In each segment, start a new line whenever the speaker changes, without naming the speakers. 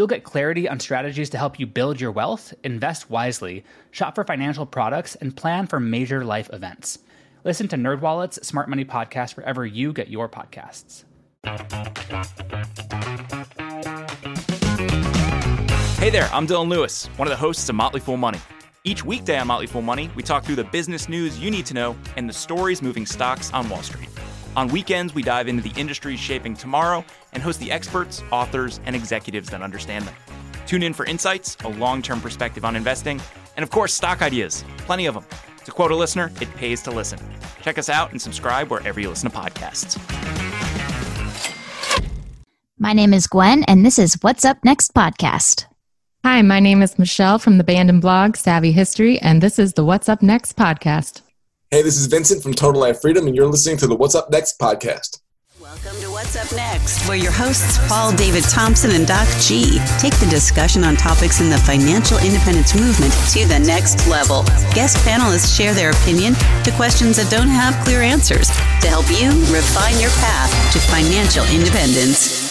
You'll get clarity on strategies to help you build your wealth, invest wisely, shop for financial products, and plan for major life events. Listen to NerdWallet's Smart Money Podcast wherever you get your podcasts.
Hey there, I'm Dylan Lewis, one of the hosts of Motley Fool Money. Each weekday on Motley Fool Money, we talk through the business news you need to know and the stories moving stocks on Wall Street. On weekends, we dive into the industries shaping tomorrow and host the experts, authors, and executives that understand them. Tune in for insights, a long term perspective on investing, and of course, stock ideas. Plenty of them. To quote a listener, it pays to listen. Check us out and subscribe wherever you listen to podcasts.
My name is Gwen, and this is What's Up Next podcast.
Hi, my name is Michelle from the band and blog Savvy History, and this is the What's Up Next podcast.
Hey, this is Vincent from Total Life Freedom, and you're listening to the What's Up Next podcast.
Welcome to What's Up Next, where your hosts Paul David Thompson and Doc G take the discussion on topics in the financial independence movement to the next level. Guest panelists share their opinion to questions that don't have clear answers to help you refine your path to financial independence.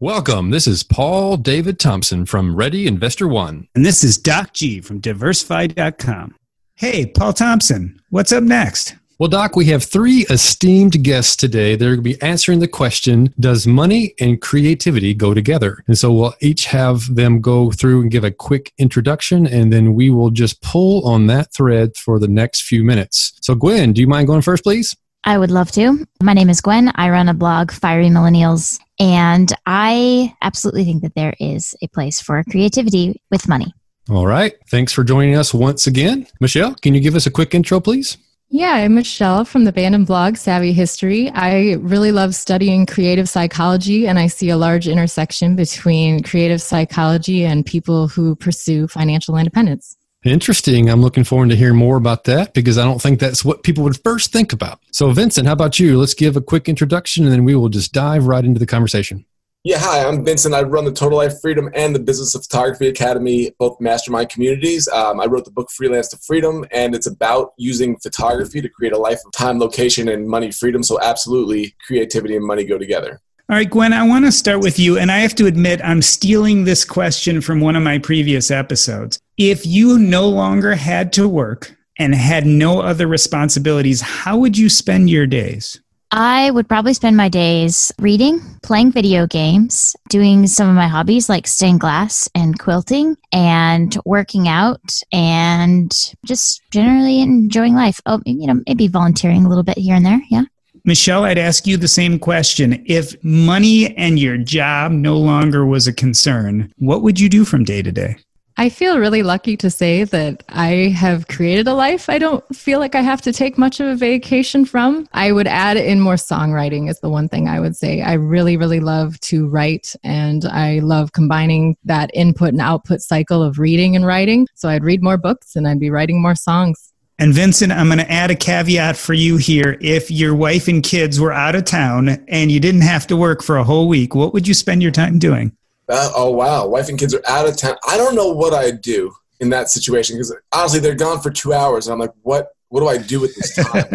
Welcome. This is Paul David Thompson from Ready Investor One.
And this is Doc G from diversify.com. Hey, Paul Thompson, what's up next?
Well, Doc, we have three esteemed guests today. They're going to be answering the question Does money and creativity go together? And so we'll each have them go through and give a quick introduction, and then we will just pull on that thread for the next few minutes. So, Gwen, do you mind going first, please?
I would love to. My name is Gwen. I run a blog, Fiery Millennials, and I absolutely think that there is a place for creativity with money.
All right. Thanks for joining us once again. Michelle, can you give us a quick intro, please?
Yeah, I'm Michelle from the band and blog Savvy History. I really love studying creative psychology, and I see a large intersection between creative psychology and people who pursue financial independence.
Interesting. I'm looking forward to hear more about that because I don't think that's what people would first think about. So, Vincent, how about you? Let's give a quick introduction and then we will just dive right into the conversation.
Yeah, hi, I'm Vincent. I run the Total Life Freedom and the Business of Photography Academy, both mastermind communities. Um, I wrote the book Freelance to Freedom, and it's about using photography to create a life of time, location, and money freedom. So, absolutely, creativity and money go together.
All right, Gwen, I want to start with you. And I have to admit, I'm stealing this question from one of my previous episodes. If you no longer had to work and had no other responsibilities, how would you spend your days?
I would probably spend my days reading, playing video games, doing some of my hobbies like stained glass and quilting, and working out, and just generally enjoying life. Oh, you know, maybe volunteering a little bit here and there. Yeah.
Michelle, I'd ask you the same question. If money and your job no longer was a concern, what would you do from day to day?
I feel really lucky to say that I have created a life I don't feel like I have to take much of a vacation from. I would add in more songwriting, is the one thing I would say. I really, really love to write, and I love combining that input and output cycle of reading and writing. So I'd read more books and I'd be writing more songs.
And Vincent, I'm going to add a caveat for you here. If your wife and kids were out of town and you didn't have to work for a whole week, what would you spend your time doing?
Uh, oh wow, wife and kids are out of town. I don't know what I'd do in that situation because honestly, they're gone for two hours, and I'm like, what? What do I do with this time?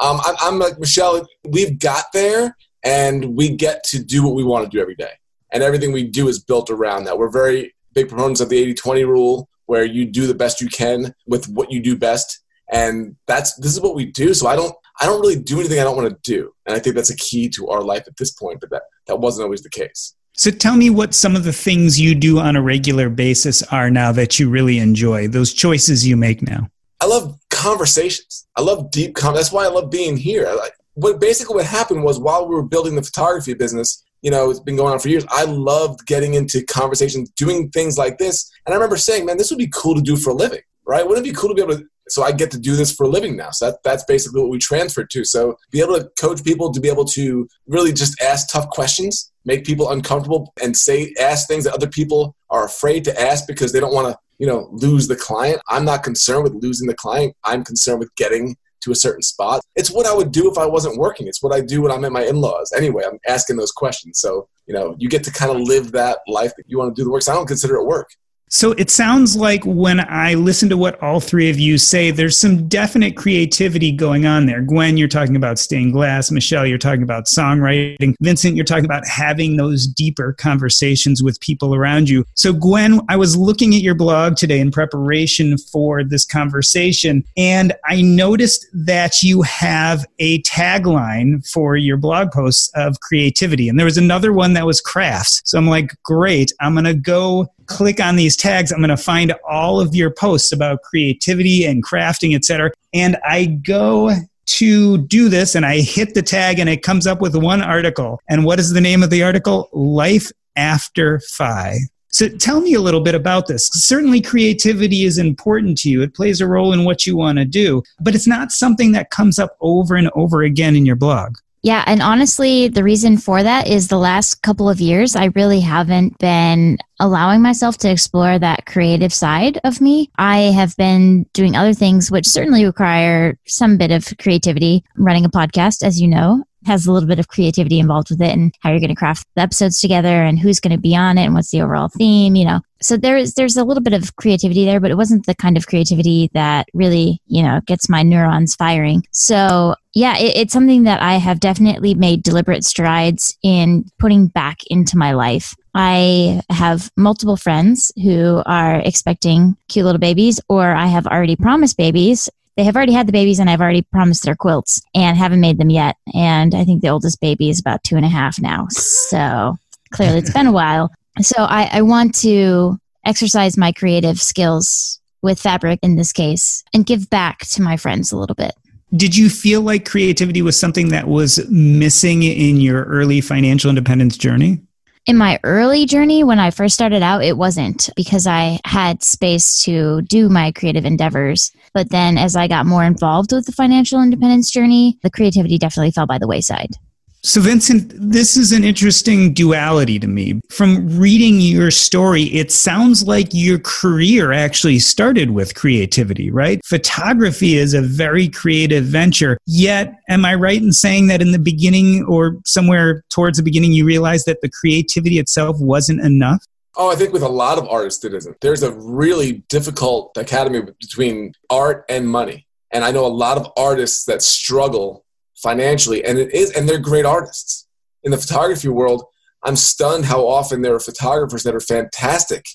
um, I'm, I'm like Michelle. We've got there, and we get to do what we want to do every day, and everything we do is built around that. We're very big proponents of the 80-20 rule, where you do the best you can with what you do best, and that's this is what we do. So I don't I don't really do anything I don't want to do, and I think that's a key to our life at this point. But that that wasn't always the case.
So tell me what some of the things you do on a regular basis are now that you really enjoy, those choices you make now.
I love conversations. I love deep com. That's why I love being here. Like what basically what happened was while we were building the photography business, you know, it's been going on for years. I loved getting into conversations, doing things like this. And I remember saying, man, this would be cool to do for a living, right? Wouldn't it be cool to be able to so I get to do this for a living now. So that, that's basically what we transferred to. So be able to coach people to be able to really just ask tough questions, make people uncomfortable, and say ask things that other people are afraid to ask because they don't want to you know, lose the client. I'm not concerned with losing the client. I'm concerned with getting to a certain spot. It's what I would do if I wasn't working. It's what I do when I'm at my in-laws. Anyway, I'm asking those questions. So, you know, you get to kind of live that life that you want to do the work. So I don't consider it work.
So it sounds like when I listen to what all three of you say, there's some definite creativity going on there. Gwen, you're talking about stained glass. Michelle, you're talking about songwriting. Vincent, you're talking about having those deeper conversations with people around you. So, Gwen, I was looking at your blog today in preparation for this conversation, and I noticed that you have a tagline for your blog posts of creativity. And there was another one that was crafts. So I'm like, great, I'm going to go click on these tags, I'm going to find all of your posts about creativity and crafting, etc. And I go to do this and I hit the tag and it comes up with one article. And what is the name of the article? Life After FI. So tell me a little bit about this. Certainly, creativity is important to you. It plays a role in what you want to do, but it's not something that comes up over and over again in your blog.
Yeah, and honestly, the reason for that is the last couple of years, I really haven't been allowing myself to explore that creative side of me. I have been doing other things which certainly require some bit of creativity. Running a podcast, as you know, has a little bit of creativity involved with it and how you're going to craft the episodes together and who's going to be on it and what's the overall theme, you know. So there's there's a little bit of creativity there, but it wasn't the kind of creativity that really, you know, gets my neurons firing. So yeah, it, it's something that I have definitely made deliberate strides in putting back into my life. I have multiple friends who are expecting cute little babies, or I have already promised babies they have already had the babies and I've already promised their quilts and haven't made them yet. And I think the oldest baby is about two and a half now. So clearly it's been a while. So I, I want to exercise my creative skills with fabric in this case and give back to my friends a little bit.
Did you feel like creativity was something that was missing in your early financial independence journey?
In my early journey, when I first started out, it wasn't because I had space to do my creative endeavors. But then as I got more involved with the financial independence journey, the creativity definitely fell by the wayside.
So, Vincent, this is an interesting duality to me. From reading your story, it sounds like your career actually started with creativity, right? Photography is a very creative venture. Yet, am I right in saying that in the beginning or somewhere towards the beginning, you realized that the creativity itself wasn't enough?
Oh, I think with a lot of artists, it isn't. There's a really difficult dichotomy between art and money. And I know a lot of artists that struggle financially and it is and they're great artists in the photography world i'm stunned how often there are photographers that are fantastic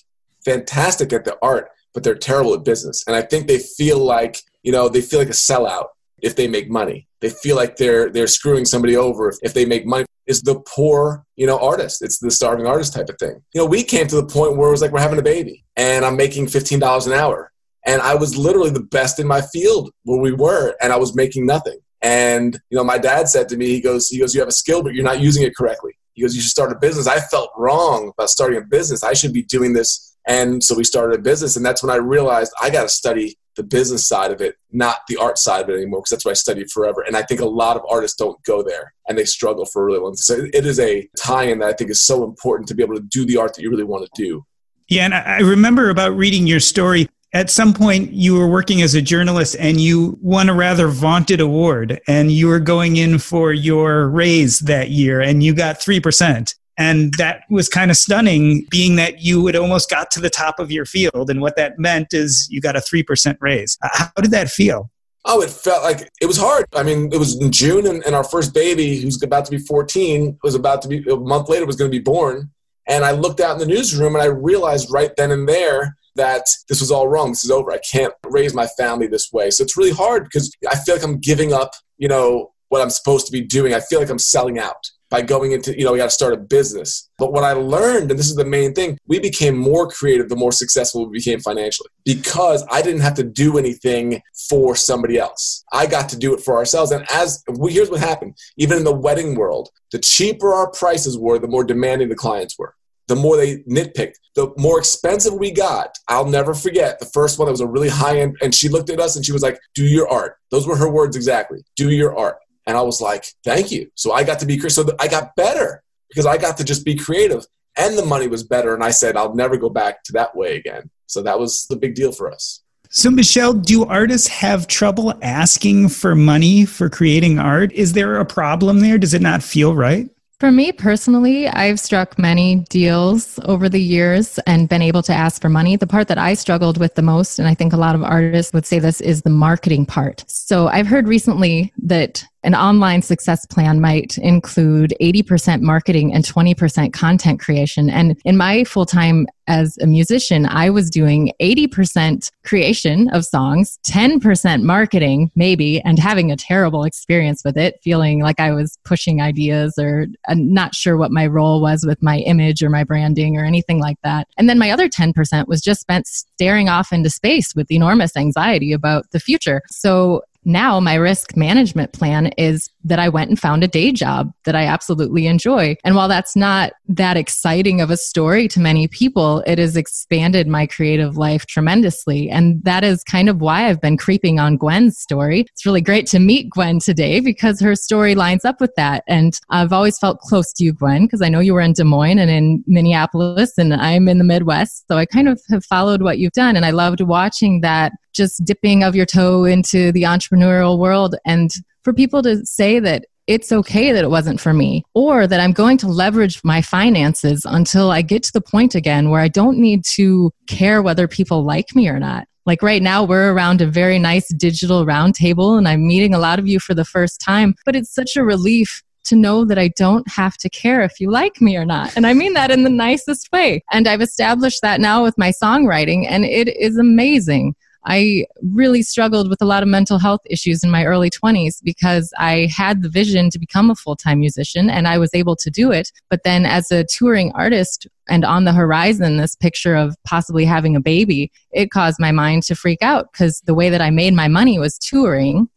fantastic at the art but they're terrible at business and i think they feel like you know they feel like a sellout if they make money they feel like they're they're screwing somebody over if, if they make money it's the poor you know artist it's the starving artist type of thing you know we came to the point where it was like we're having a baby and i'm making $15 an hour and i was literally the best in my field where we were and i was making nothing and you know, my dad said to me, he goes, he goes, you have a skill, but you're not using it correctly. He goes, you should start a business. I felt wrong about starting a business. I should be doing this. And so we started a business, and that's when I realized I got to study the business side of it, not the art side of it anymore, because that's what I studied forever. And I think a lot of artists don't go there, and they struggle for a really long time. So it is a tie-in that I think is so important to be able to do the art that you really want to do.
Yeah, and I remember about reading your story at some point you were working as a journalist and you won a rather vaunted award and you were going in for your raise that year and you got 3%. And that was kind of stunning, being that you had almost got to the top of your field. And what that meant is you got a 3% raise. Uh, how did that feel?
Oh, it felt like it was hard. I mean, it was in June, and, and our first baby, who's about to be 14, was about to be a month later, was going to be born. And I looked out in the newsroom and I realized right then and there that this was all wrong. This is over. I can't raise my family this way. So it's really hard because I feel like I'm giving up, you know, what I'm supposed to be doing. I feel like I'm selling out by going into, you know, we got to start a business. But what I learned, and this is the main thing, we became more creative the more successful we became financially because I didn't have to do anything for somebody else. I got to do it for ourselves. And as we, here's what happened, even in the wedding world, the cheaper our prices were, the more demanding the clients were the more they nitpicked. The more expensive we got, I'll never forget the first one that was a really high end. And she looked at us and she was like, Do your art. Those were her words exactly. Do your art. And I was like, Thank you. So I got to be creative. So I got better because I got to just be creative and the money was better. And I said, I'll never go back to that way again. So that was the big deal for us.
So, Michelle, do artists have trouble asking for money for creating art? Is there a problem there? Does it not feel right?
For me personally, I've struck many deals over the years and been able to ask for money. The part that I struggled with the most, and I think a lot of artists would say this, is the marketing part. So I've heard recently that an online success plan might include 80% marketing and 20% content creation. And in my full time as a musician, I was doing 80% creation of songs, 10% marketing, maybe, and having a terrible experience with it, feeling like I was pushing ideas or uh, not sure what my role was with my image or my branding or anything like that. And then my other 10% was just spent staring off into space with enormous anxiety about the future. So now my risk management plan is that I went and found a day job that I absolutely enjoy. And while that's not that exciting of a story to many people, it has expanded my creative life tremendously. And that is kind of why I've been creeping on Gwen's story. It's really great to meet Gwen today because her story lines up with that. And I've always felt close to you, Gwen, because I know you were in Des Moines and in Minneapolis, and I'm in the Midwest. So I kind of have followed what you've done. And I loved watching that just dipping of your toe into the entrepreneurial world and for people to say that it's okay that it wasn't for me, or that I'm going to leverage my finances until I get to the point again where I don't need to care whether people like me or not. Like right now, we're around a very nice digital roundtable, and I'm meeting a lot of you for the first time, but it's such a relief to know that I don't have to care if you like me or not. And I mean that in the nicest way. And I've established that now with my songwriting, and it is amazing. I really struggled with a lot of mental health issues in my early 20s because I had the vision to become a full time musician and I was able to do it. But then, as a touring artist and on the horizon, this picture of possibly having a baby, it caused my mind to freak out because the way that I made my money was touring.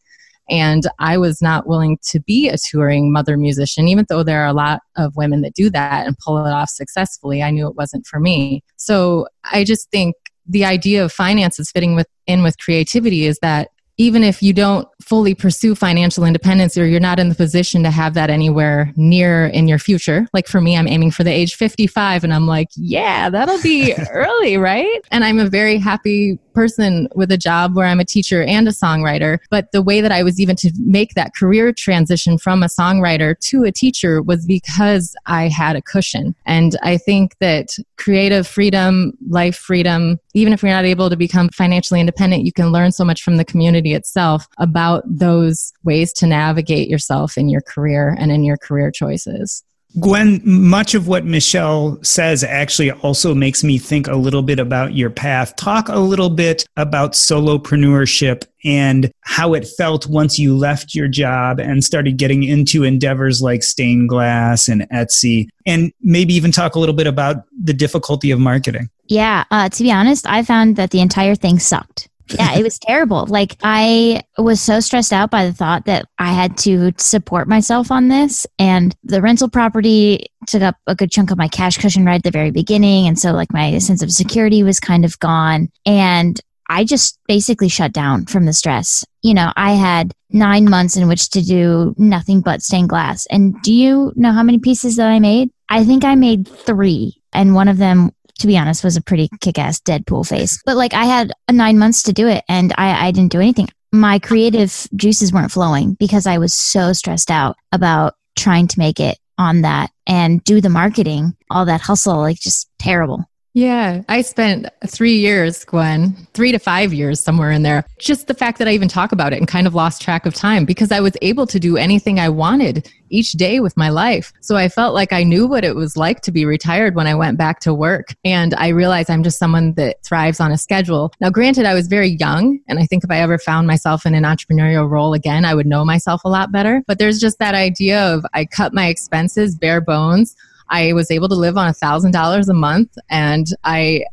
And I was not willing to be a touring mother musician, even though there are a lot of women that do that and pull it off successfully. I knew it wasn't for me. So I just think the idea of finances fitting with in with creativity is that even if you don't fully pursue financial independence or you're not in the position to have that anywhere near in your future like for me i'm aiming for the age 55 and i'm like yeah that'll be early right? And i'm a very happy person with a job where i'm a teacher and a songwriter but the way that i was even to make that career transition from a songwriter to a teacher was because i had a cushion. And i think that creative freedom life freedom even if you're not able to become financially independent you can learn so much from the community itself about those ways to navigate yourself in your career and in your career choices.
Gwen, much of what Michelle says actually also makes me think a little bit about your path. Talk a little bit about solopreneurship and how it felt once you left your job and started getting into endeavors like stained glass and Etsy, and maybe even talk a little bit about the difficulty of marketing.
Yeah, uh, to be honest, I found that the entire thing sucked yeah, it was terrible. Like I was so stressed out by the thought that I had to support myself on this and the rental property took up a good chunk of my cash cushion right at the very beginning and so like my sense of security was kind of gone and I just basically shut down from the stress. You know, I had nine months in which to do nothing but stained glass. And do you know how many pieces that I made? I think I made three. And one of them to be honest, was a pretty kick ass Deadpool face. But like I had nine months to do it and I, I didn't do anything. My creative juices weren't flowing because I was so stressed out about trying to make it on that and do the marketing, all that hustle, like just terrible.
Yeah, I spent three years, Gwen, three to five years, somewhere in there. Just the fact that I even talk about it and kind of lost track of time because I was able to do anything I wanted each day with my life. So I felt like I knew what it was like to be retired when I went back to work. And I realized I'm just someone that thrives on a schedule. Now, granted, I was very young. And I think if I ever found myself in an entrepreneurial role again, I would know myself a lot better. But there's just that idea of I cut my expenses bare bones. I was able to live on a thousand dollars a month and I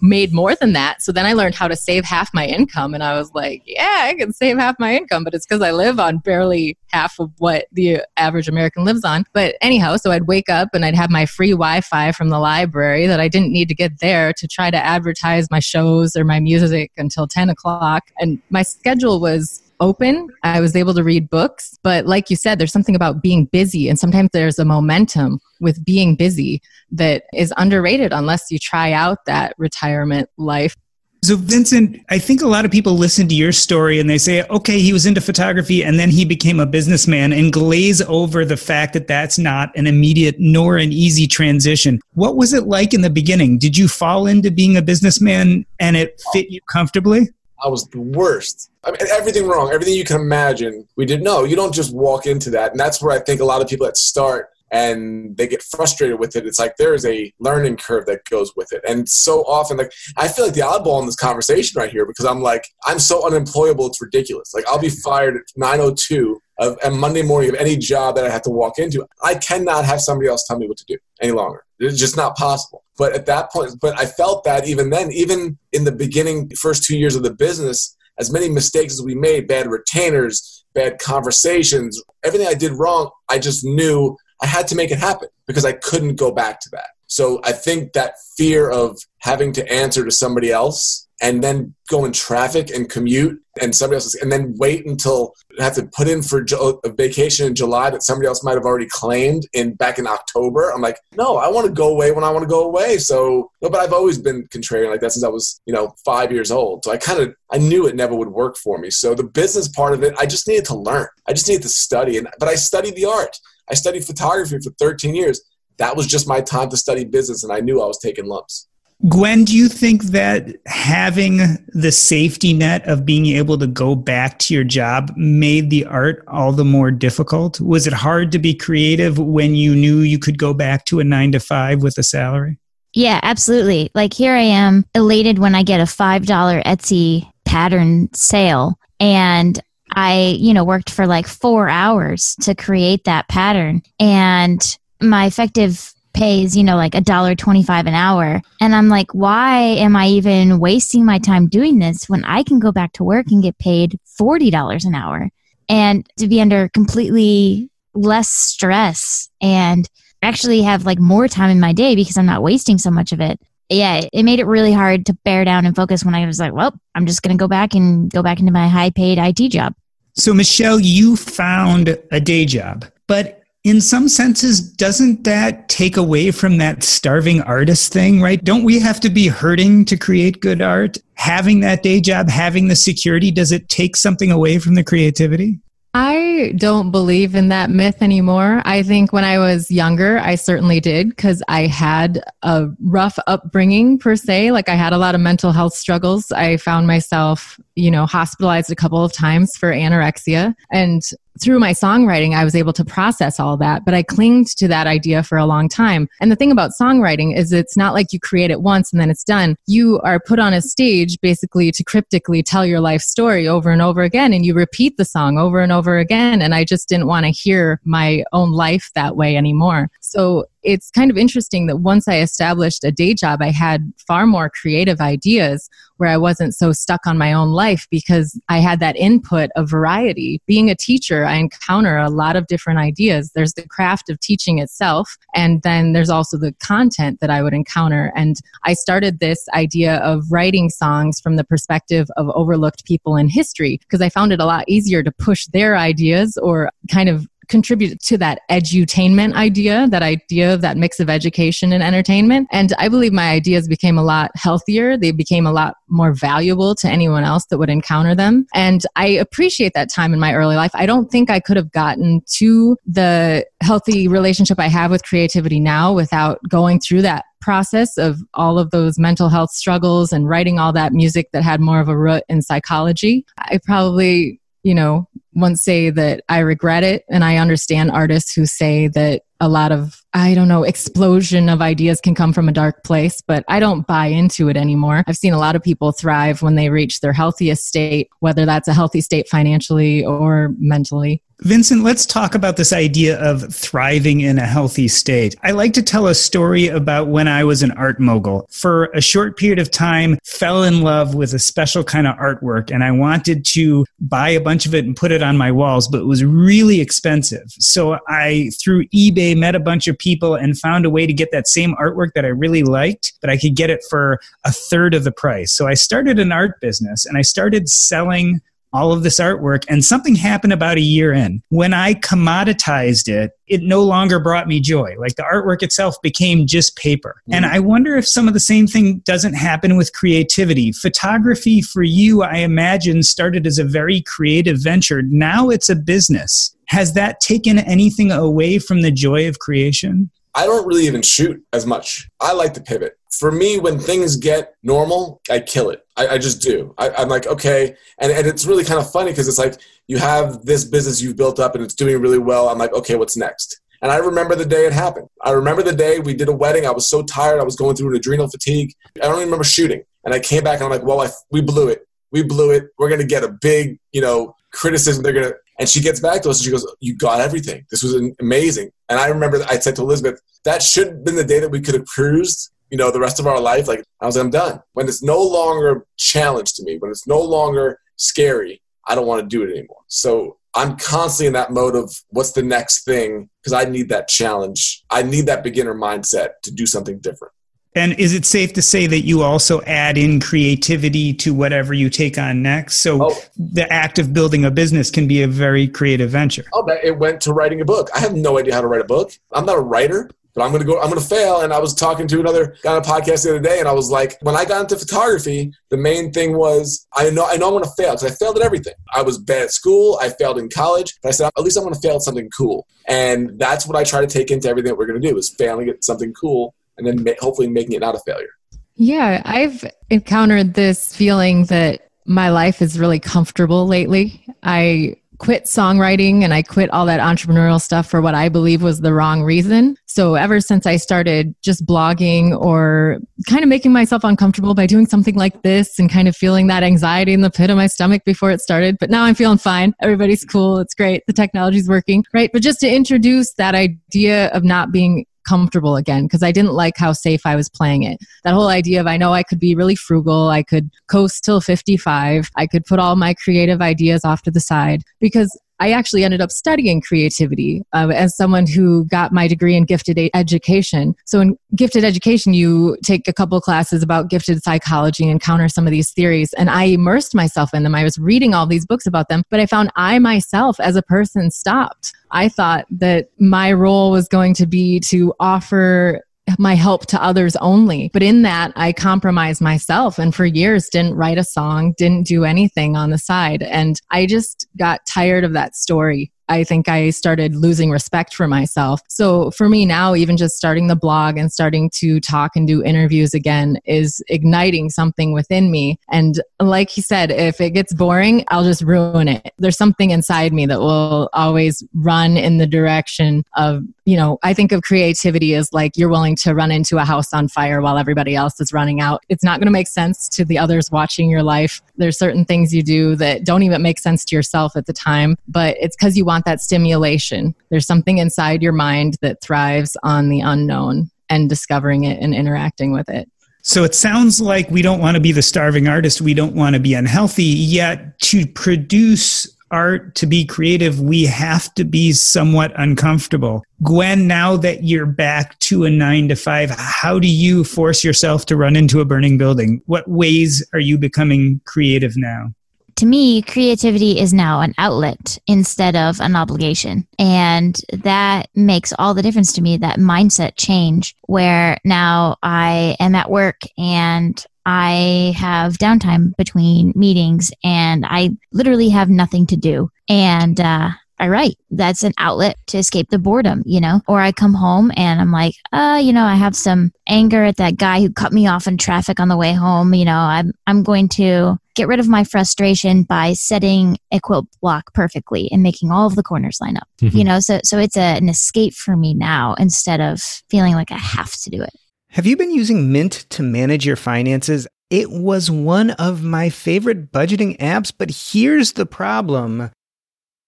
made more than that. So then I learned how to save half my income. And I was like, yeah, I can save half my income, but it's because I live on barely half of what the average American lives on. But anyhow, so I'd wake up and I'd have my free Wi Fi from the library that I didn't need to get there to try to advertise my shows or my music until 10 o'clock. And my schedule was open. I was able to read books. But like you said, there's something about being busy. And sometimes there's a momentum with being busy that is underrated unless you try out that retirement life.
So, Vincent, I think a lot of people listen to your story and they say, okay, he was into photography and then he became a businessman and glaze over the fact that that's not an immediate nor an easy transition. What was it like in the beginning? Did you fall into being a businessman and it fit you comfortably?
I was the worst. I mean, everything wrong, everything you can imagine. We did no. You don't just walk into that, and that's where I think a lot of people that start and they get frustrated with it. It's like there is a learning curve that goes with it. And so often, like, I feel like the oddball in this conversation right here because I'm like, I'm so unemployable, it's ridiculous. Like, I'll be fired at 902 of a Monday morning of any job that I have to walk into. I cannot have somebody else tell me what to do any longer. It's just not possible. But at that point, but I felt that even then, even in the beginning, first two years of the business, as many mistakes as we made, bad retainers, bad conversations, everything I did wrong, I just knew I had to make it happen because I couldn't go back to that. So I think that fear of having to answer to somebody else and then go in traffic and commute and somebody else and then wait until have to put in for a vacation in July that somebody else might have already claimed in back in October. I'm like, no, I want to go away when I want to go away. So, no, but I've always been contrarian like that since I was, you know, five years old. So I kind of I knew it never would work for me. So the business part of it, I just needed to learn. I just needed to study, and but I studied the art. I studied photography for 13 years. That was just my time to study business, and I knew I was taking lumps.
Gwen, do you think that having the safety net of being able to go back to your job made the art all the more difficult? Was it hard to be creative when you knew you could go back to a nine to five with a salary?
Yeah, absolutely. Like here I am elated when I get a $5 Etsy pattern sale and I, you know, worked for like four hours to create that pattern. And my effective pays, you know, like a dollar 25 an hour. And I'm like, why am I even wasting my time doing this when I can go back to work and get paid $40 an hour and to be under completely less stress and actually have like more time in my day because I'm not wasting so much of it. Yeah, it made it really hard to bear down and focus when I was like, well, I'm just going to go back and go back into my high paid IT job.
So, Michelle, you found a day job, but in some senses, doesn't that take away from that starving artist thing, right? Don't we have to be hurting to create good art? Having that day job, having the security, does it take something away from the creativity?
I don't believe in that myth anymore. I think when I was younger, I certainly did because I had a rough upbringing, per se. Like I had a lot of mental health struggles. I found myself, you know, hospitalized a couple of times for anorexia. And through my songwriting, I was able to process all that, but I clinged to that idea for a long time. And the thing about songwriting is it's not like you create it once and then it's done. You are put on a stage basically to cryptically tell your life story over and over again, and you repeat the song over and over again. And I just didn't want to hear my own life that way anymore. So it's kind of interesting that once I established a day job, I had far more creative ideas where I wasn't so stuck on my own life because I had that input of variety. Being a teacher, I encounter a lot of different ideas. There's the craft of teaching itself, and then there's also the content that I would encounter. And I started this idea of writing songs from the perspective of overlooked people in history because I found it a lot easier to push their ideas or kind of contribute to that edutainment idea, that idea of that mix of education and entertainment. And I believe my ideas became a lot healthier. They became a lot more valuable to anyone else that would encounter them. And I appreciate that time in my early life. I don't think I could have gotten to the healthy relationship I have with creativity now without going through that process of all of those mental health struggles and writing all that music that had more of a root in psychology. I probably you know, once say that I regret it. And I understand artists who say that a lot of, I don't know, explosion of ideas can come from a dark place, but I don't buy into it anymore. I've seen a lot of people thrive when they reach their healthiest state, whether that's a healthy state financially or mentally.
Vincent, let's talk about this idea of thriving in a healthy state. I like to tell a story about when I was an art mogul. For a short period of time, fell in love with a special kind of artwork and I wanted to buy a bunch of it and put it on my walls, but it was really expensive. So I through eBay met a bunch of people and found a way to get that same artwork that I really liked, but I could get it for a third of the price. So I started an art business and I started selling all of this artwork. And something happened about a year in. When I commoditized it, it no longer brought me joy. Like the artwork itself became just paper. Mm. And I wonder if some of the same thing doesn't happen with creativity. Photography for you, I imagine, started as a very creative venture. Now it's a business. Has that taken anything away from the joy of creation?
I don't really even shoot as much. I like to pivot. For me, when things get normal, I kill it. I, I just do. I, am like, okay. And, and it's really kind of funny because it's like you have this business you've built up and it's doing really well. I'm like, okay, what's next? And I remember the day it happened. I remember the day we did a wedding. I was so tired. I was going through an adrenal fatigue. I don't even remember shooting. And I came back and I'm like, well, I, we blew it. We blew it. We're going to get a big, you know, criticism. They're going to, and she gets back to us and she goes, You got everything. This was amazing. And I remember I said to Elizabeth, That should have been the day that we could have cruised, you know, the rest of our life. Like, I was like, I'm done. When it's no longer challenge to me, when it's no longer scary, I don't want to do it anymore. So I'm constantly in that mode of what's the next thing because I need that challenge. I need that beginner mindset to do something different.
And is it safe to say that you also add in creativity to whatever you take on next? So oh. the act of building a business can be a very creative venture.
Oh, it went to writing a book. I have no idea how to write a book. I'm not a writer, but I'm gonna go. I'm gonna fail. And I was talking to another guy on a podcast the other day, and I was like, when I got into photography, the main thing was I know I know I'm gonna fail because I failed at everything. I was bad at school. I failed in college, but I said at least I'm gonna fail at something cool, and that's what I try to take into everything that we're gonna do is failing at something cool and then ma- hopefully making it not a failure.
Yeah, I've encountered this feeling that my life is really comfortable lately. I quit songwriting and I quit all that entrepreneurial stuff for what I believe was the wrong reason. So ever since I started just blogging or kind of making myself uncomfortable by doing something like this and kind of feeling that anxiety in the pit of my stomach before it started, but now I'm feeling fine. Everybody's cool. It's great. The technology's working, right? But just to introduce that idea of not being comfortable again because I didn't like how safe I was playing it. That whole idea of I know I could be really frugal, I could coast till 55, I could put all my creative ideas off to the side because I actually ended up studying creativity uh, as someone who got my degree in gifted education. So, in gifted education, you take a couple classes about gifted psychology and counter some of these theories. And I immersed myself in them. I was reading all these books about them, but I found I myself, as a person, stopped. I thought that my role was going to be to offer my help to others only. But in that, I compromised myself and for years didn't write a song, didn't do anything on the side. And I just got tired of that story. I think I started losing respect for myself. So for me now, even just starting the blog and starting to talk and do interviews again is igniting something within me. And like he said, if it gets boring, I'll just ruin it. There's something inside me that will always run in the direction of, you know, I think of creativity as like you're willing to run into a house on fire while everybody else is running out. It's not going to make sense to the others watching your life. There's certain things you do that don't even make sense to yourself at the time, but it's because you want want that stimulation. There's something inside your mind that thrives on the unknown and discovering it and interacting with it.
So it sounds like we don't want to be the starving artist. We don't want to be unhealthy. Yet to produce art, to be creative, we have to be somewhat uncomfortable. Gwen, now that you're back to a nine to five, how do you force yourself to run into a burning building? What ways are you becoming creative now?
To me, creativity is now an outlet instead of an obligation. And that makes all the difference to me, that mindset change where now I am at work and I have downtime between meetings and I literally have nothing to do. And, uh, I write. That's an outlet to escape the boredom, you know? Or I come home and I'm like, uh, you know, I have some anger at that guy who cut me off in traffic on the way home. You know, I'm I'm going to get rid of my frustration by setting a quilt block perfectly and making all of the corners line up. Mm-hmm. You know, so so it's a, an escape for me now instead of feeling like I have to do it.
Have you been using Mint to manage your finances? It was one of my favorite budgeting apps, but here's the problem.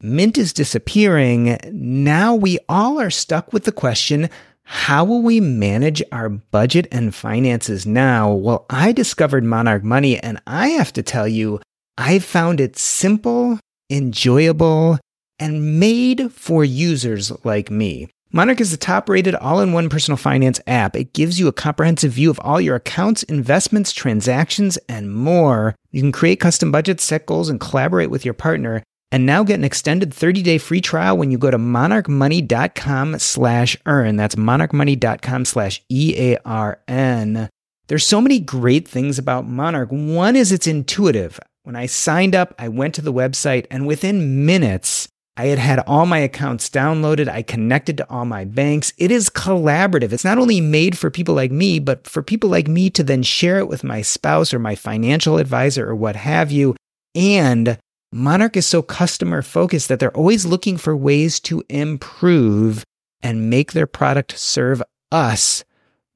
Mint is disappearing. Now we all are stuck with the question how will we manage our budget and finances now? Well, I discovered Monarch Money, and I have to tell you, I found it simple, enjoyable, and made for users like me. Monarch is the top rated all in one personal finance app. It gives you a comprehensive view of all your accounts, investments, transactions, and more. You can create custom budgets, set goals, and collaborate with your partner. And now get an extended 30-day free trial when you go to monarchmoney.com slash earn. That's monarchmoney.com slash E-A-R-N. There's so many great things about Monarch. One is it's intuitive. When I signed up, I went to the website and within minutes, I had had all my accounts downloaded. I connected to all my banks. It is collaborative. It's not only made for people like me, but for people like me to then share it with my spouse or my financial advisor or what have you. And Monarch is so customer focused that they're always looking for ways to improve and make their product serve us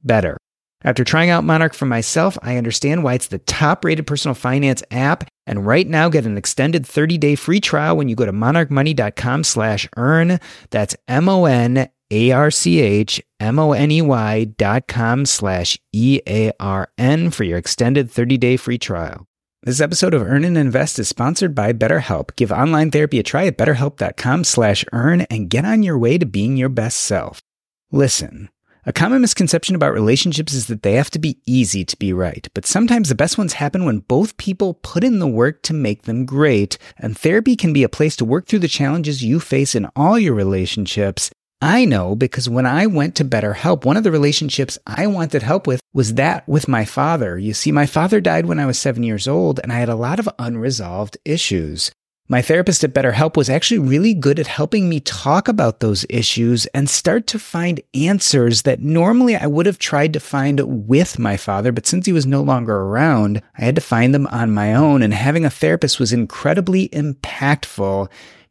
better. After trying out Monarch for myself, I understand why it's the top rated personal finance app. And right now, get an extended 30 day free trial when you go to monarchmoney.com slash earn. That's M O N A R C H M O N E Y dot com slash E A R N for your extended 30 day free trial. This episode of Earn and Invest is sponsored by BetterHelp. Give online therapy a try at betterhelp.com slash earn and get on your way to being your best self. Listen. A common misconception about relationships is that they have to be easy to be right, but sometimes the best ones happen when both people put in the work to make them great, and therapy can be a place to work through the challenges you face in all your relationships. I know because when I went to BetterHelp, one of the relationships I wanted help with was that with my father. You see, my father died when I was seven years old, and I had a lot of unresolved issues. My therapist at BetterHelp was actually really good at helping me talk about those issues and start to find answers that normally I would have tried to find with my father, but since he was no longer around, I had to find them on my own. And having a therapist was incredibly impactful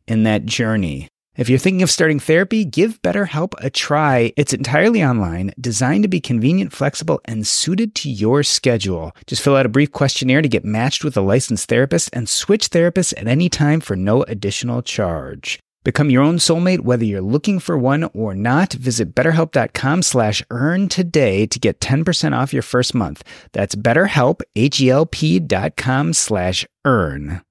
in that journey. If you're thinking of starting therapy, give BetterHelp a try. It's entirely online, designed to be convenient, flexible, and suited to your schedule. Just fill out a brief questionnaire to get matched with a licensed therapist and switch therapists at any time for no additional charge. Become your own soulmate whether you're looking for one or not. Visit betterhelp.com slash earn today to get 10% off your first month. That's betterhelp, H-E-L-P dot com slash earn.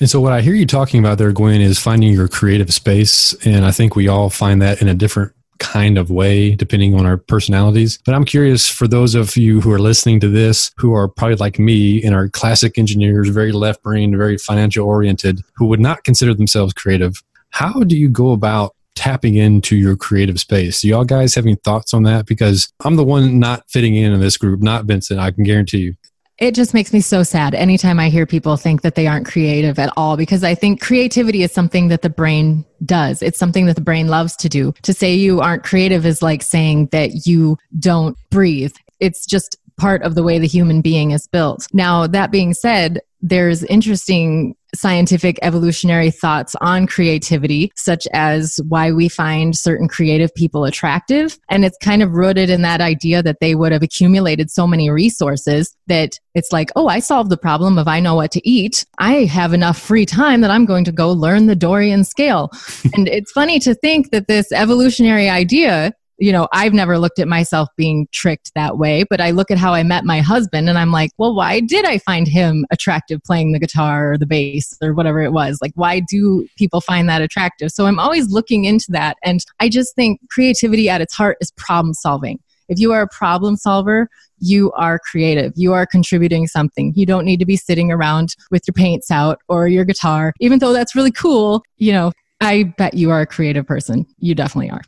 And so, what I hear you talking about there, Gwen, is finding your creative space. And I think we all find that in a different kind of way, depending on our personalities. But I'm curious for those of you who are listening to this, who are probably like me and are classic engineers, very left brained, very financial oriented, who would not consider themselves creative. How do you go about tapping into your creative space? Do y'all guys have any thoughts on that? Because I'm the one not fitting in in this group, not Vincent, I can guarantee you
it just makes me so sad anytime I hear people think that they aren't creative at all because I think creativity is something that the brain does. It's something that the brain loves to do. To say you aren't creative is like saying that you don't breathe. It's just part of the way the human being is built. Now, that being said, there's interesting scientific evolutionary thoughts on creativity, such as why we find certain creative people attractive. And it's kind of rooted in that idea that they would have accumulated so many resources that it's like, oh, I solved the problem of I know what to eat. I have enough free time that I'm going to go learn the Dorian scale. and it's funny to think that this evolutionary idea you know, I've never looked at myself being tricked that way, but I look at how I met my husband and I'm like, well, why did I find him attractive playing the guitar or the bass or whatever it was? Like, why do people find that attractive? So I'm always looking into that. And I just think creativity at its heart is problem solving. If you are a problem solver, you are creative. You are contributing something. You don't need to be sitting around with your paints out or your guitar, even though that's really cool. You know, I bet you are a creative person. You definitely are.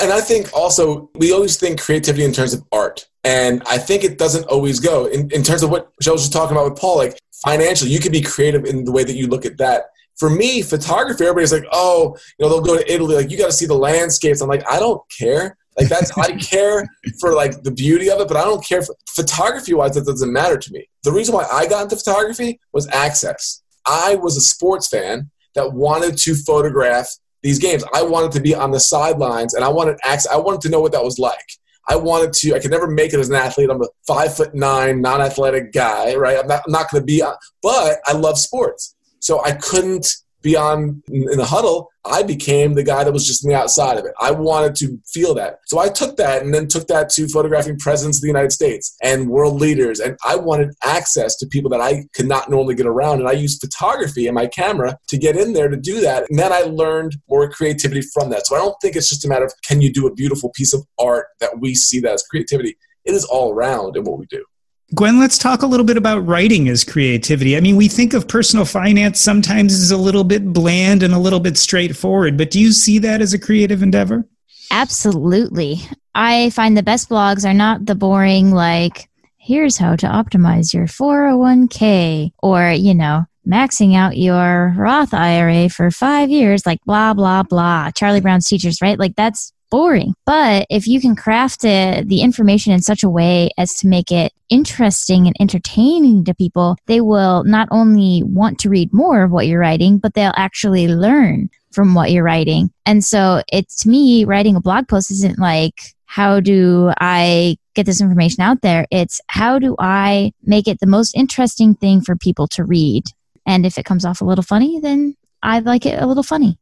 And I think also we always think creativity in terms of art. And I think it doesn't always go in, in terms of what was just talking about with Paul, like financially, you can be creative in the way that you look at that. For me, photography, everybody's like, oh, you know, they'll go to Italy, like, you got to see the landscapes. I'm like, I don't care. Like, that's, I care for like the beauty of it, but I don't care for photography wise, that doesn't matter to me. The reason why I got into photography was access. I was a sports fan that wanted to photograph these games. I wanted to be on the sidelines and I wanted access. I wanted to know what that was like. I wanted to. I could never make it as an athlete. I'm a five foot nine, non-athletic guy, right? I'm not. I'm not going to be. But I love sports, so I couldn't be on in the huddle. I became the guy that was just on the outside of it. I wanted to feel that. So I took that and then took that to photographing presidents of the United States and world leaders. And I wanted access to people that I could not normally get around. And I used photography and my camera to get in there to do that. And then I learned more creativity from that. So I don't think it's just a matter of can you do a beautiful piece of art that we see that as creativity. It is all around in what we do.
Gwen, let's talk a little bit about writing as creativity. I mean, we think of personal finance sometimes as a little bit bland and a little bit straightforward, but do you see that as a creative endeavor?
Absolutely. I find the best blogs are not the boring, like, here's how to optimize your 401k, or, you know, maxing out your Roth IRA for five years, like blah, blah, blah. Charlie Brown's teachers, right? Like, that's boring. But if you can craft it, the information in such a way as to make it interesting and entertaining to people, they will not only want to read more of what you're writing, but they'll actually learn from what you're writing. And so it's to me, writing a blog post isn't like, how do I get this information out there? It's how do I make it the most interesting thing for people to read? And if it comes off a little funny, then I like it a little funny.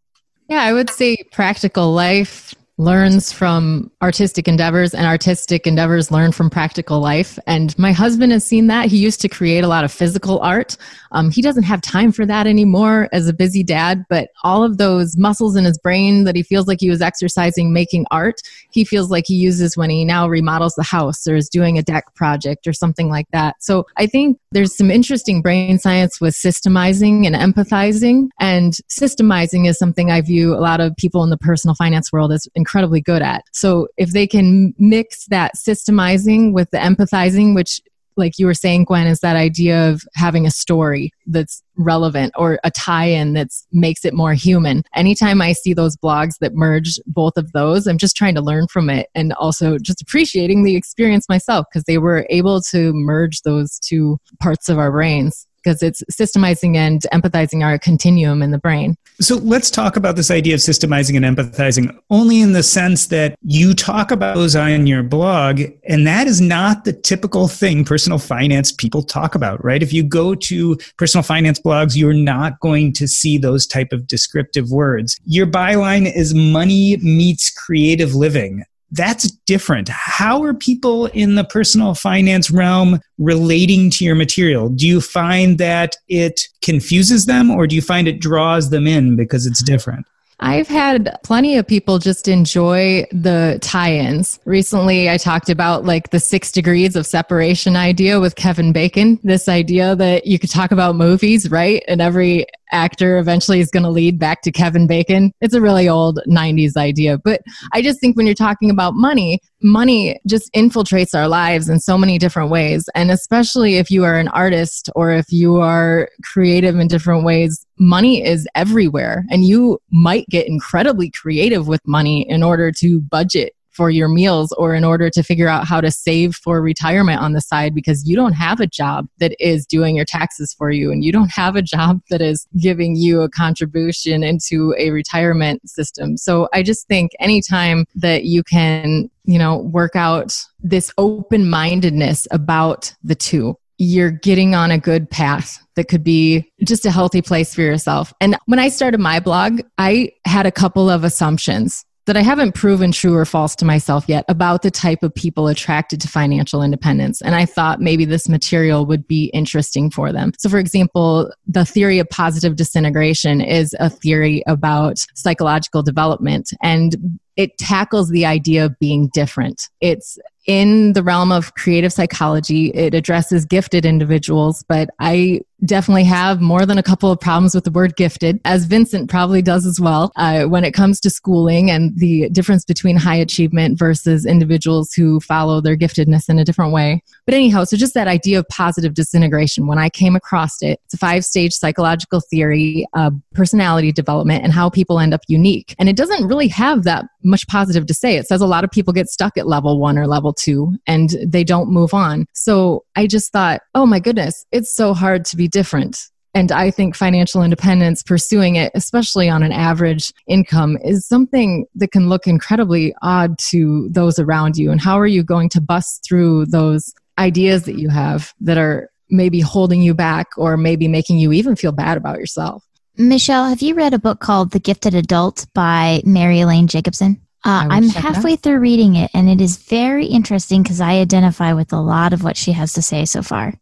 Yeah, I would say practical life learns from artistic endeavors and artistic endeavors learn from practical life. And my husband has seen that. He used to create a lot of physical art. Um, he doesn't have time for that anymore as a busy dad but all of those muscles in his brain that he feels like he was exercising making art he feels like he uses when he now remodels the house or is doing a deck project or something like that. So i think there's some interesting brain science with systemizing and empathizing. And systemizing is something i view a lot of people in the personal finance world as incredibly good at. So if they can mix that systemizing with the empathizing, which like you were saying, Gwen, is that idea of having a story that's relevant or a tie-in that makes it more human. Anytime I see those blogs that merge both of those, I'm just trying to learn from it and also just appreciating the experience myself because they were able to merge those two parts of our brains because it's systemizing and empathizing are a continuum in the brain.
So let's talk about this idea of systemizing and empathizing only in the sense that you talk about those on your blog, and that is not the typical thing personal finance people talk about, right? If you go to personal finance blogs, you're not going to see those type of descriptive words. Your byline is money meets creative living that's different. How are people in the personal finance realm relating to your material? Do you find that it confuses them or do you find it draws them in because it's different?
I've had plenty of people just enjoy the tie ins. Recently, I talked about like the six degrees of separation idea with Kevin Bacon. This idea that you could talk about movies, right? And every actor eventually is going to lead back to Kevin Bacon. It's a really old 90s idea. But I just think when you're talking about money, money just infiltrates our lives in so many different ways. And especially if you are an artist or if you are creative in different ways, money is everywhere. And you might get incredibly creative with money in order to budget for your meals or in order to figure out how to save for retirement on the side because you don't have a job that is doing your taxes for you and you don't have a job that is giving you a contribution into a retirement system. So I just think anytime that you can, you know, work out this open mindedness about the two, you're getting on a good path that could be just a healthy place for yourself. And when I started my blog, I had a couple of assumptions that I haven't proven true or false to myself yet about the type of people attracted to financial independence. And I thought maybe this material would be interesting for them. So, for example, the theory of positive disintegration is a theory about psychological development. And it tackles the idea of being different. It's in the realm of creative psychology. It addresses gifted individuals, but I definitely have more than a couple of problems with the word gifted, as Vincent probably does as well, uh, when it comes to schooling and the difference between high achievement versus individuals who follow their giftedness in a different way. But anyhow, so just that idea of positive disintegration, when I came across it, it's a five stage psychological theory of personality development and how people end up unique. And it doesn't really have that much positive to say. It says a lot of people get stuck at level one or level two and they don't move on. So I just thought, oh my goodness, it's so hard to be different. And I think financial independence, pursuing it, especially on an average income, is something that can look incredibly odd to those around you. And how are you going to bust through those ideas that you have that are maybe holding you back or maybe making you even feel bad about yourself?
Michelle, have you read a book called The Gifted Adult by Mary Elaine Jacobsen? Uh, I'm halfway through reading it, and it is very interesting because I identify with a lot of what she has to say so far.